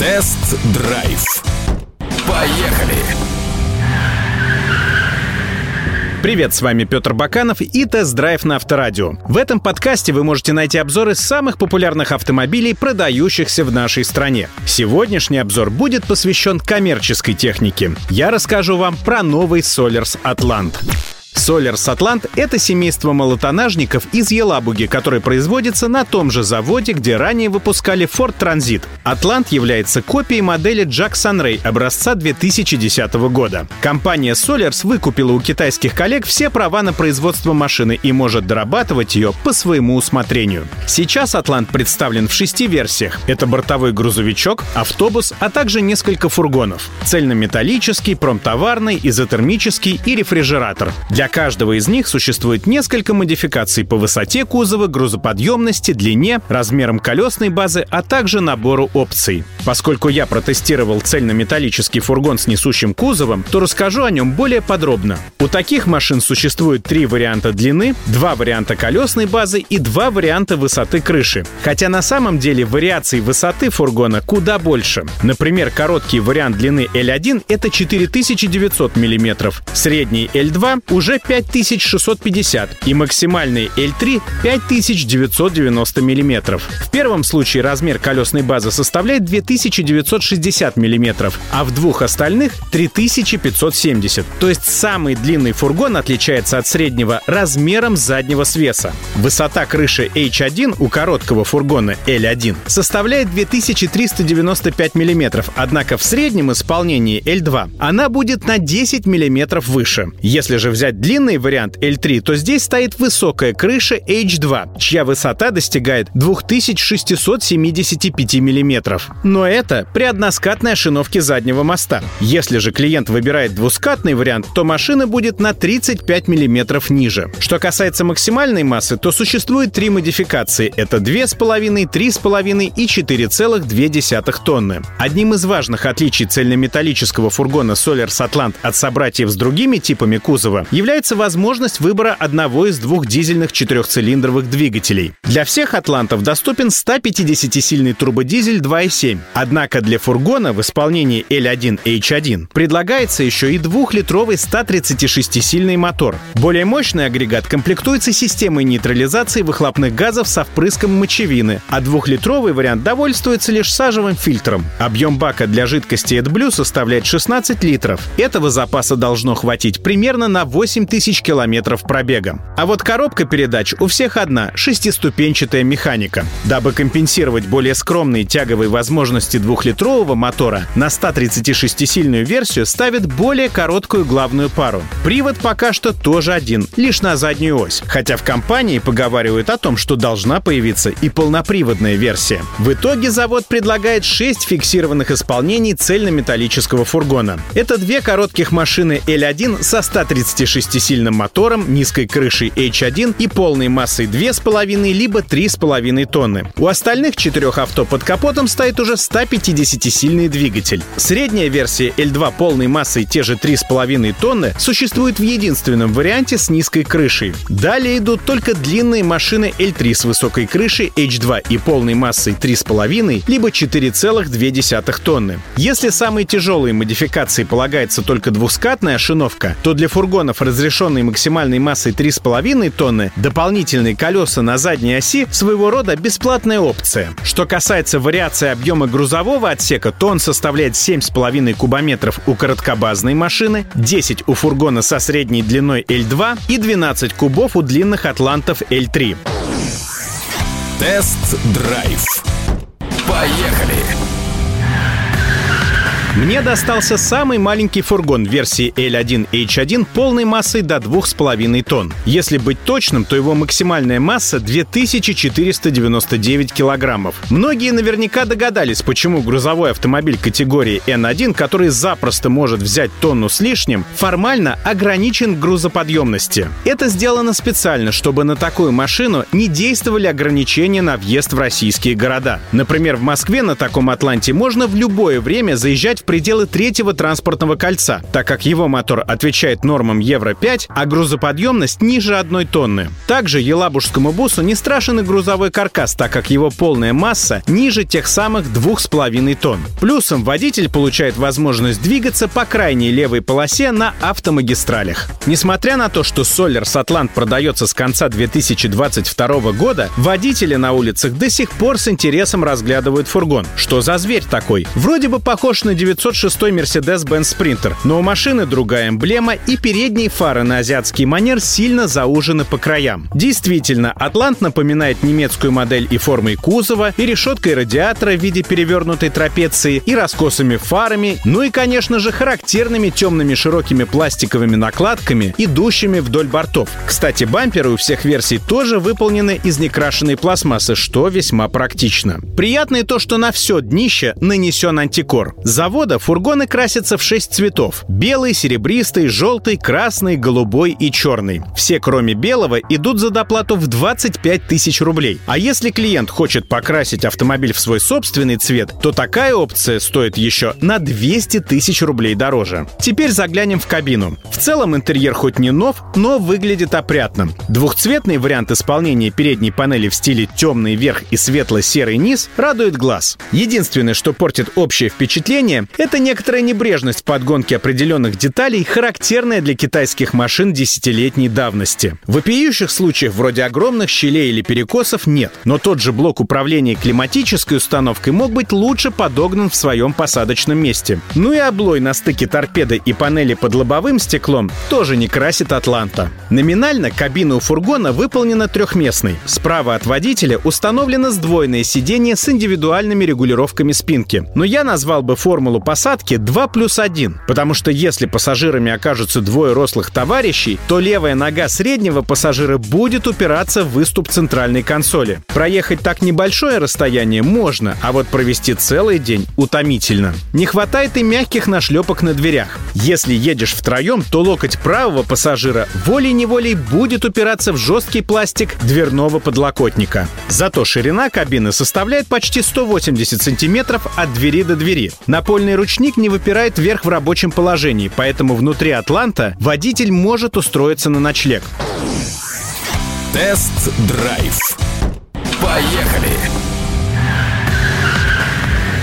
Тест-драйв. Поехали! Привет, с вами Петр Баканов и тест-драйв на Авторадио. В этом подкасте вы можете найти обзоры самых популярных автомобилей, продающихся в нашей стране. Сегодняшний обзор будет посвящен коммерческой технике. Я расскажу вам про новый Sollers Atlant. Sollers Atlant — это семейство малотоннажников из Елабуги, который производится на том же заводе, где ранее выпускали Ford Transit. Atlant является копией модели JAC Sunray образца 2010 года. Компания Sollers выкупила у китайских коллег все права на производство машины и может дорабатывать ее по своему усмотрению. Сейчас Atlant представлен в шести версиях. Это бортовой грузовичок, автобус, а также несколько фургонов. Цельнометаллический, промтоварный, изотермический и рефрижератор. Для каждого из них существует несколько модификаций по высоте кузова, грузоподъемности, длине, размерам колесной базы, а также набору опций. Поскольку я протестировал цельнометаллический фургон с несущим кузовом, то расскажу о нем более подробно. У таких машин существует три варианта длины, два варианта колесной базы и два варианта высоты крыши. Хотя на самом деле вариаций высоты фургона куда больше. Например, короткий вариант длины L1 — это 4900 мм, средний L2 уже 5650 и максимальный L3 5990 мм. В первом случае размер колесной базы составляет 2960 мм, а в двух остальных 3570. То есть самый длинный фургон отличается от среднего размером заднего свеса. Высота крыши H1 у короткого фургона L1 составляет 2395 мм, однако в среднем исполнении L2 она будет на 10 мм выше. Если же взять длинный вариант L3, то здесь стоит высокая крыша H2, чья высота достигает 2675 мм. Но это при односкатной ошиновке заднего моста. Если же клиент выбирает двускатный вариант, то машина будет на 35 мм ниже. Что касается максимальной массы, то существует три модификации. Это 2,5, 3,5 и 4,2 тонны. Одним из важных отличий цельнометаллического фургона Solers Atlant от собратьев с другими типами кузова является возможность выбора одного из двух дизельных четырехцилиндровых двигателей. Для всех атлантов доступен 150-сильный турбодизель 2.7. Однако для фургона в исполнении L1H1 предлагается еще и двухлитровый 136-сильный мотор. Более мощный агрегат комплектуется системой нейтрализации выхлопных газов со впрыском мочевины, а двухлитровый вариант довольствуется лишь сажевым фильтром. Объем бака для жидкости AdBlue составляет 16 литров. Этого запаса должно хватить примерно на 8 тысяч километров пробега. А вот коробка передач у всех одна — шестиступенчатая механика. Дабы компенсировать более скромные тяговые возможности двухлитрового мотора, на 136-сильную версию ставят более короткую главную пару. Привод пока что тоже один, лишь на заднюю ось. Хотя в компании поговаривают о том, что должна появиться и полноприводная версия. В итоге завод предлагает 6 фиксированных исполнений цельнометаллического фургона. Это две коротких машины L1 со 136-сильным мотором, низкой крышей H1 и полной массой 2,5 либо 3,5 тонны. У остальных четырех авто под капотом стоит уже 150-сильный двигатель. Средняя версия L2 полной массой те же 3,5 тонны существует в единственном варианте с низкой крышей. Далее идут только длинные машины L3 с высокой крышей H2 и полной массой 3,5 либо 4,2 тонны. Если самой тяжелой модификацией полагается только двускатная ошиновка, то для фургонов, разрешенной максимальной массой 3,5 тонны, дополнительные колеса на задней оси своего рода бесплатная опция. Что касается вариации объема грузового отсека, то он составляет 7,5 кубометров у короткобазной машины, 10 у фургона со средней длиной L2 и 12 кубов у длинных атлантов L3. Тест-драйв. Поехали! Мне достался самый маленький фургон версии L1H1 полной массой до 2,5 тонн. Если быть точным, то его максимальная масса 2499 килограммов. Многие наверняка догадались, почему грузовой автомобиль категории N1, который запросто может взять тонну с лишним, формально ограничен грузоподъемности. Это сделано специально, чтобы на такую машину не действовали ограничения на въезд в российские города. Например, в Москве на таком Атланте можно в любое время заезжать в пределы третьего транспортного кольца, так как его мотор отвечает нормам Евро-5, а грузоподъемность ниже одной тонны. Также елабужскому бусу не страшен и грузовой каркас, так как его полная масса ниже тех самых двух с половиной тонн. Плюсом водитель получает возможность двигаться по крайней левой полосе на автомагистралях. Несмотря на то, что Solers Атлант продается с конца 2022 года, водители на улицах до сих пор с интересом разглядывают фургон. Что за зверь такой? Вроде бы похож на 906 Mercedes-Benz Sprinter, но у машины другая эмблема и передние фары на азиатский манер сильно заужены по краям. Действительно, Атлант напоминает немецкую модель и формой кузова, и решеткой радиатора в виде перевернутой трапеции, и раскосыми фарами, ну и, конечно же, характерными темными широкими пластиковыми накладками, идущими вдоль бортов. Кстати, бамперы у всех версий тоже выполнены из некрашенной пластмассы, что весьма практично. Приятно и то, что на все днище нанесен антикор. С завода фургоны красятся в 6 цветов. Белый, серебристый, желтый, красный, голубой и черный. Все, кроме белого, идут за доплату в 25 тысяч рублей. А если клиент хочет покрасить автомобиль в свой собственный цвет, то такая опция стоит еще на 200 тысяч рублей дороже. Теперь заглянем в кабину. В целом интерьер хоть не нов, но выглядит опрятно. Двухцветный вариант исполнения передней панели в стиле темный верх и светло-серый низ радует глаз. Единственное, что портит общее впечатление, это некоторая небрежность в подгонке определенных деталей, характерная для китайских машин десятилетней давности. Вопиющих случаев вроде огромных щелей или перекосов нет, но тот же блок управления климатической установкой мог быть лучше подогнан в своем посадочном месте. Ну и облой на стыке торпеды и панели под лобовым стеклом тоже не красит Атланта. Номинально кабина у фургона выполнена трехместной. Справа от водителя установлено сдвоенное сиденье с индивидуальными регулировками спинки. Но я назвал бы формулу посадки 2 плюс 1, потому что если пассажирами окажутся двое рослых товарищей, то левая нога среднего пассажира будет упираться в выступ центральной консоли. Проехать так небольшое расстояние можно, а вот провести целый день утомительно. Не хватает и мягких нашлепок на дверях. Если едешь втроем, то локоть правого пассажира волей-неволей будет упираться в жесткий пластик дверного подлокотника. Зато ширина кабины составляет почти 180 сантиметров от двери до двери. Напольный ручник не выпирает вверх в рабочем положении, поэтому внутри Атланта водитель может устроиться на ночлег. Тест-драйв. Поехали!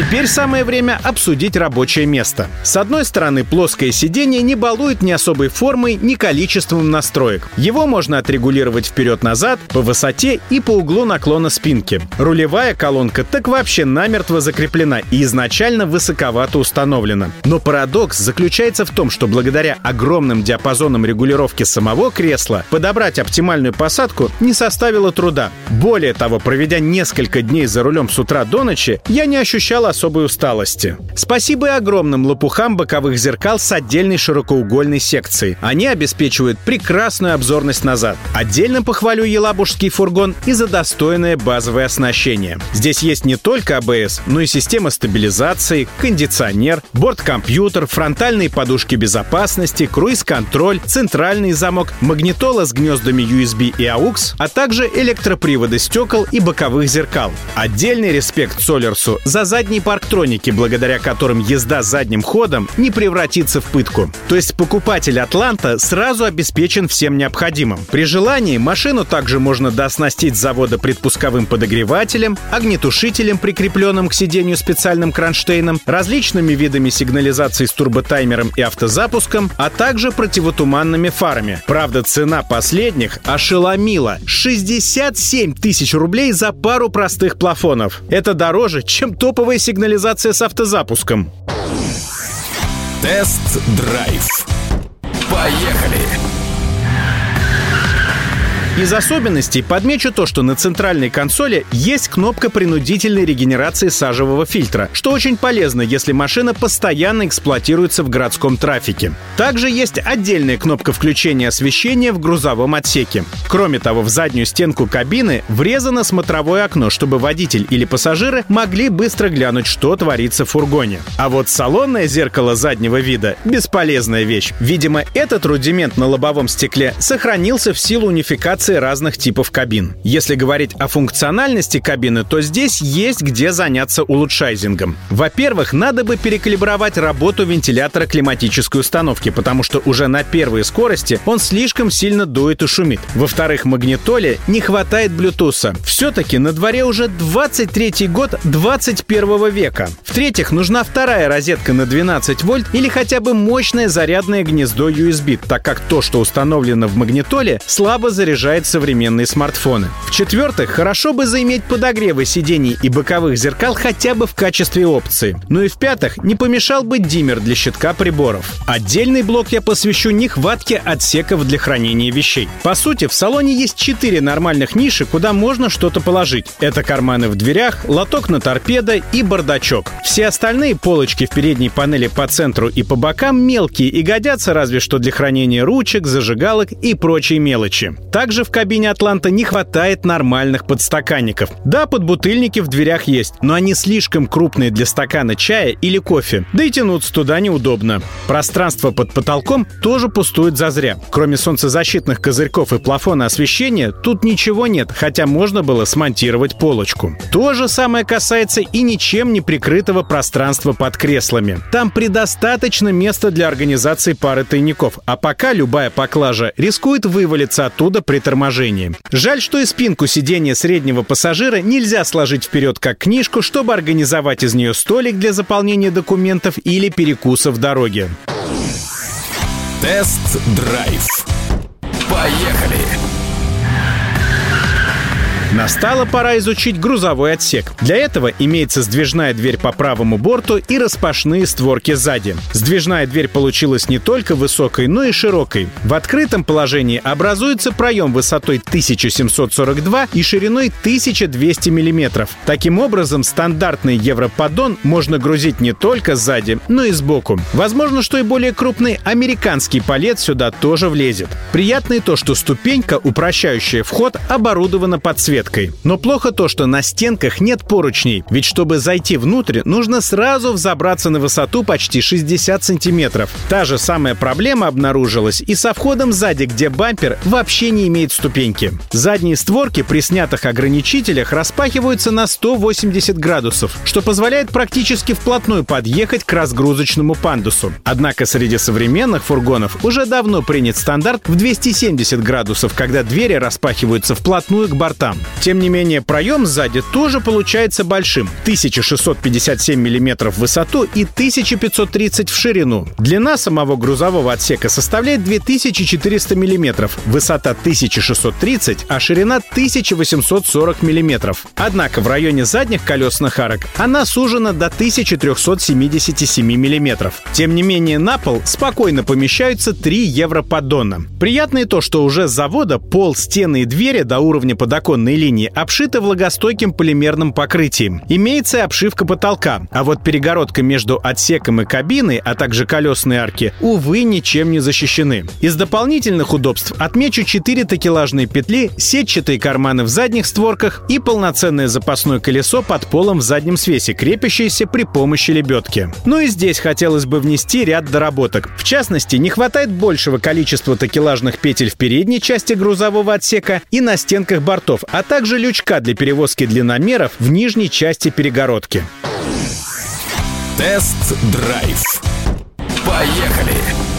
Теперь самое время обсудить рабочее место. С одной стороны, плоское сиденье не балует ни особой формой, ни количеством настроек. Его можно отрегулировать вперед-назад, по высоте и по углу наклона спинки. Рулевая колонка так вообще намертво закреплена и изначально высоковато установлена. Но парадокс заключается в том, что благодаря огромным диапазонам регулировки самого кресла подобрать оптимальную посадку не составило труда. Более того, проведя несколько дней за рулем с утра до ночи, я не ощущал особой усталости. Спасибо и огромным лопухам боковых зеркал с отдельной широкоугольной секцией. Они обеспечивают прекрасную обзорность назад. Отдельно похвалю елабужский фургон и за достойное базовое оснащение. Здесь есть не только АБС, но и система стабилизации, кондиционер, борт-компьютер, фронтальные подушки безопасности, круиз-контроль, центральный замок, магнитола с гнездами USB и AUX, а также электроприводы стекол и боковых зеркал. Отдельный респект Солерсу за задние парктроники, благодаря которым езда задним ходом не превратится в пытку. То есть покупатель Атланта сразу обеспечен всем необходимым. При желании машину также можно дооснастить завода предпусковым подогревателем, огнетушителем, прикрепленным к сиденью специальным кронштейном, различными видами сигнализации с турботаймером и автозапуском, а также противотуманными фарами. Правда, цена последних ошеломила. 67 тысяч рублей за пару простых плафонов. Это дороже, чем топовая сигнализация с автозапуском. Тест-драйв. Поехали! Из особенностей подмечу то, что на центральной консоли есть кнопка принудительной регенерации сажевого фильтра, что очень полезно, если машина постоянно эксплуатируется в городском трафике. Также есть отдельная кнопка включения освещения в грузовом отсеке. Кроме того, в заднюю стенку кабины врезано смотровое окно, чтобы водитель или пассажиры могли быстро глянуть, что творится в фургоне. А вот салонное зеркало заднего вида — бесполезная вещь. Видимо, этот рудимент на лобовом стекле сохранился в силу унификации комплектации разных типов кабин. Если говорить о функциональности кабины, то здесь есть где заняться улучшайзингом. Во-первых, надо бы перекалибровать работу вентилятора климатической установки, потому что уже на первой скорости он слишком сильно дует и шумит. Во-вторых, магнитоле не хватает Bluetooth. Все-таки на дворе уже 23 год 21 века. В-третьих, нужна вторая розетка на 12 вольт или хотя бы мощное зарядное гнездо USB, так как то, что установлено в магнитоле, слабо заряжает современные смартфоны. В-четвертых, хорошо бы заиметь подогревы сидений и боковых зеркал хотя бы в качестве опции. Ну и в-пятых, не помешал бы диммер для щитка приборов. Отдельный блок я посвящу нехватке отсеков для хранения вещей. По сути, в салоне есть четыре нормальных ниши, куда можно что-то положить. Это карманы в дверях, лоток на торпедо и бардачок. Все остальные полочки в передней панели по центру и по бокам мелкие и годятся разве что для хранения ручек, зажигалок и прочей мелочи. Также в кабине Атланта не хватает нормальных подстаканников. Да, подбутыльники в дверях есть, но они слишком крупные для стакана чая или кофе, да и тянуться туда неудобно. Пространство под потолком тоже пустует зазря. Кроме солнцезащитных козырьков и плафона освещения, тут ничего нет, хотя можно было смонтировать полочку. То же самое касается и ничем не прикрытого пространства под креслами. Там предостаточно места для организации пары тайников, а пока любая поклажа рискует вывалиться оттуда при торможении. Жаль, что и спинку сиденья среднего пассажира нельзя сложить вперед как книжку, чтобы организовать из нее столик для заполнения документов или перекуса в дороге. Тест-драйв. Поехали! Настала пора изучить грузовой отсек. Для этого имеется сдвижная дверь по правому борту и распашные створки сзади. Сдвижная дверь получилась не только высокой, но и широкой. В открытом положении образуется проем высотой 1742 и шириной 1200 мм. Таким образом, стандартный европоддон можно грузить не только сзади, но и сбоку. Возможно, что и более крупный американский палет сюда тоже влезет. Приятно и то, что ступенька, упрощающая вход, оборудована подсветкой подсветкой. Но плохо то, что на стенках нет поручней, ведь чтобы зайти внутрь, нужно сразу взобраться на высоту почти 60 сантиметров. Та же самая проблема обнаружилась и со входом сзади, где бампер вообще не имеет ступеньки. Задние створки при снятых ограничителях распахиваются на 180 градусов, что позволяет практически вплотную подъехать к разгрузочному пандусу. Однако среди современных фургонов уже давно принят стандарт в 270 градусов, когда двери распахиваются вплотную к бортам. Тем не менее, проем сзади тоже получается большим — 1657 мм в высоту и 1530 в ширину. Длина самого грузового отсека составляет 2400 мм, высота 1630, а ширина 1840 мм. Однако в районе задних колесных арок она сужена до 1377 мм. Тем не менее, на пол спокойно помещаются 3 европоддона. Приятно и то, что уже с завода пол, стены и двери до уровня подоконной линии обшита влагостойким полимерным покрытием. Имеется обшивка потолка, а вот перегородка между отсеком и кабиной, а также колесные арки, увы, ничем не защищены. Из дополнительных удобств отмечу 4 такелажные петли, сетчатые карманы в задних створках и полноценное запасное колесо под полом в заднем свесе, крепящееся при помощи лебедки. Ну и здесь хотелось бы внести ряд доработок. В частности, не хватает большего количества такелажных петель в передней части грузового отсека и на стенках бортов, а также лючка для перевозки длинномеров в нижней части перегородки. Тест-драйв. Поехали!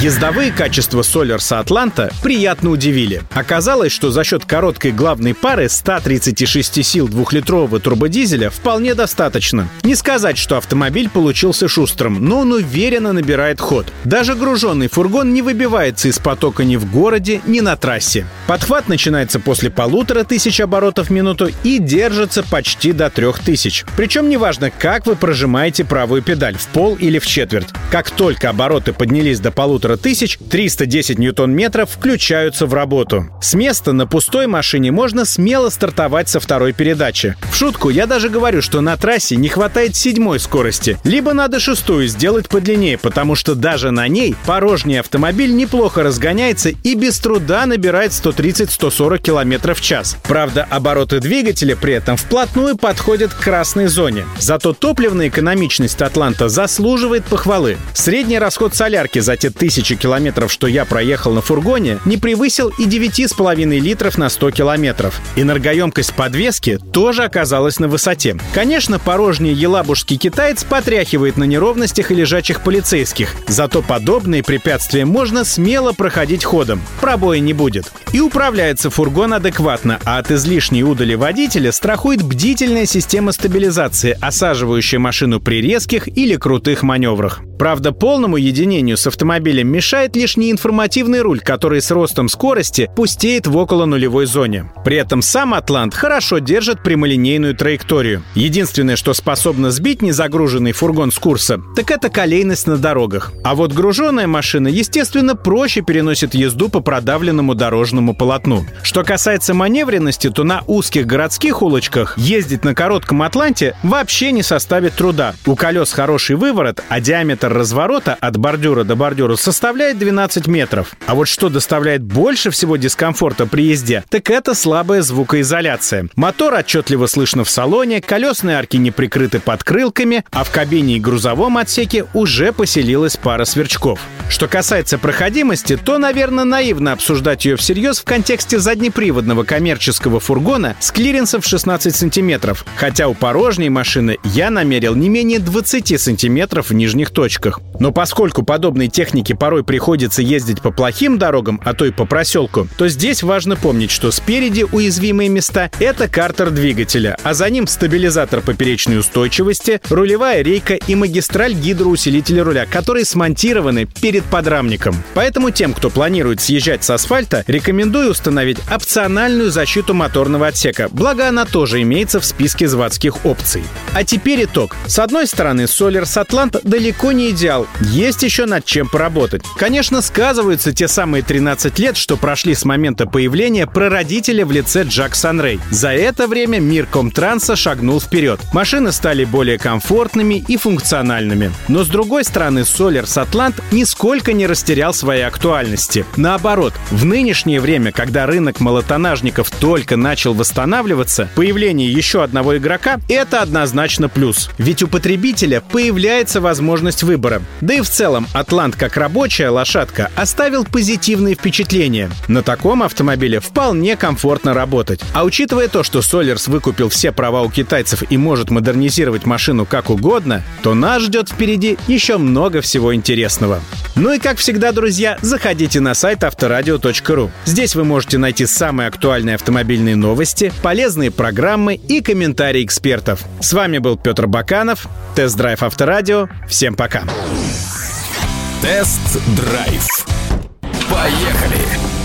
Ездовые качества Солерса Атланта приятно удивили. Оказалось, что за счет короткой главной пары 136 сил двухлитрового турбодизеля вполне достаточно. Не сказать, что автомобиль получился шустрым, но он уверенно набирает ход. Даже груженный фургон не выбивается из потока ни в городе, ни на трассе. Подхват начинается после полутора тысяч оборотов в минуту и держится почти до трех тысяч. Причем неважно, как вы прожимаете правую педаль, в пол или в четверть. Как только обороты поднялись до полутора тысяч, 310 ньютон-метров включаются в работу. С места на пустой машине можно смело стартовать со второй передачи. В шутку я даже говорю, что на трассе не хватает седьмой скорости. Либо надо шестую сделать подлиннее, потому что даже на ней порожний автомобиль неплохо разгоняется и без труда набирает 130-140 км в час. Правда, обороты двигателя при этом вплотную подходят к красной зоне. Зато топливная экономичность Атланта заслуживает похвалы. Средний расход солярки за те тысячи тысячи километров, что я проехал на фургоне, не превысил и 9,5 литров на 100 километров. Энергоемкость подвески тоже оказалась на высоте. Конечно, порожний елабужский китаец потряхивает на неровностях и лежачих полицейских, зато подобные препятствия можно смело проходить ходом. Пробоя не будет. И управляется фургон адекватно, а от излишней удали водителя страхует бдительная система стабилизации, осаживающая машину при резких или крутых маневрах. Правда, полному единению с автомобилем мешает лишь неинформативный руль, который с ростом скорости пустеет в около нулевой зоне. При этом сам Атлант хорошо держит прямолинейную траекторию. Единственное, что способно сбить незагруженный фургон с курса, так это колейность на дорогах. А вот груженная машина, естественно, проще переносит езду по продавленному дорожному полотну. Что касается маневренности, то на узких городских улочках ездить на коротком Атланте вообще не составит труда. У колес хороший выворот, а диаметр разворота от бордюра до бордюра составляет 12 метров. А вот что доставляет больше всего дискомфорта при езде, так это слабая звукоизоляция. Мотор отчетливо слышно в салоне, колесные арки не прикрыты подкрылками, а в кабине и грузовом отсеке уже поселилась пара сверчков. Что касается проходимости, то, наверное, наивно обсуждать ее всерьез в контексте заднеприводного коммерческого фургона с клиренсом в 16 сантиметров, хотя у порожней машины я намерил не менее 20 сантиметров в нижних точках. Но поскольку подобной технике порой приходится ездить по плохим дорогам, а то и по проселку, то здесь важно помнить, что спереди уязвимые места — это картер двигателя, а за ним стабилизатор поперечной устойчивости, рулевая рейка и магистраль гидроусилителя руля, которые смонтированы перед подрамником. Поэтому тем, кто планирует съезжать с асфальта, рекомендую установить опциональную защиту моторного отсека, благо она тоже имеется в списке заводских опций. А теперь итог. С одной стороны, Solars Atlant далеко не идеал, есть еще над чем поработать. Конечно, сказываются те самые 13 лет, что прошли с момента появления прародителя в лице Джак Санрей. За это время мир Комтранса шагнул вперед. Машины стали более комфортными и функциональными. Но с другой стороны, Solars Atlant нисколько не растерял своей актуальности. Наоборот, в нынешнее время, когда рынок малотонажников только начал восстанавливаться, появление еще одного игрока — это однозначно плюс. Ведь у потребителя появляется возможность выбора. Да и в целом, Атлант как рабочая лошадка оставил позитивные впечатления. На таком автомобиле вполне комфортно работать. А учитывая то, что Sollers выкупил все права у китайцев и может модернизировать машину как угодно, то нас ждет впереди еще много всего интересного. Ну и как всегда, друзья, заходите на сайт авторадио.ру. Здесь вы можете найти самые актуальные автомобильные новости, полезные программы и комментарии экспертов. С вами был Петр Баканов, Тест-драйв Авторадио. Всем пока. Тест-драйв. Поехали!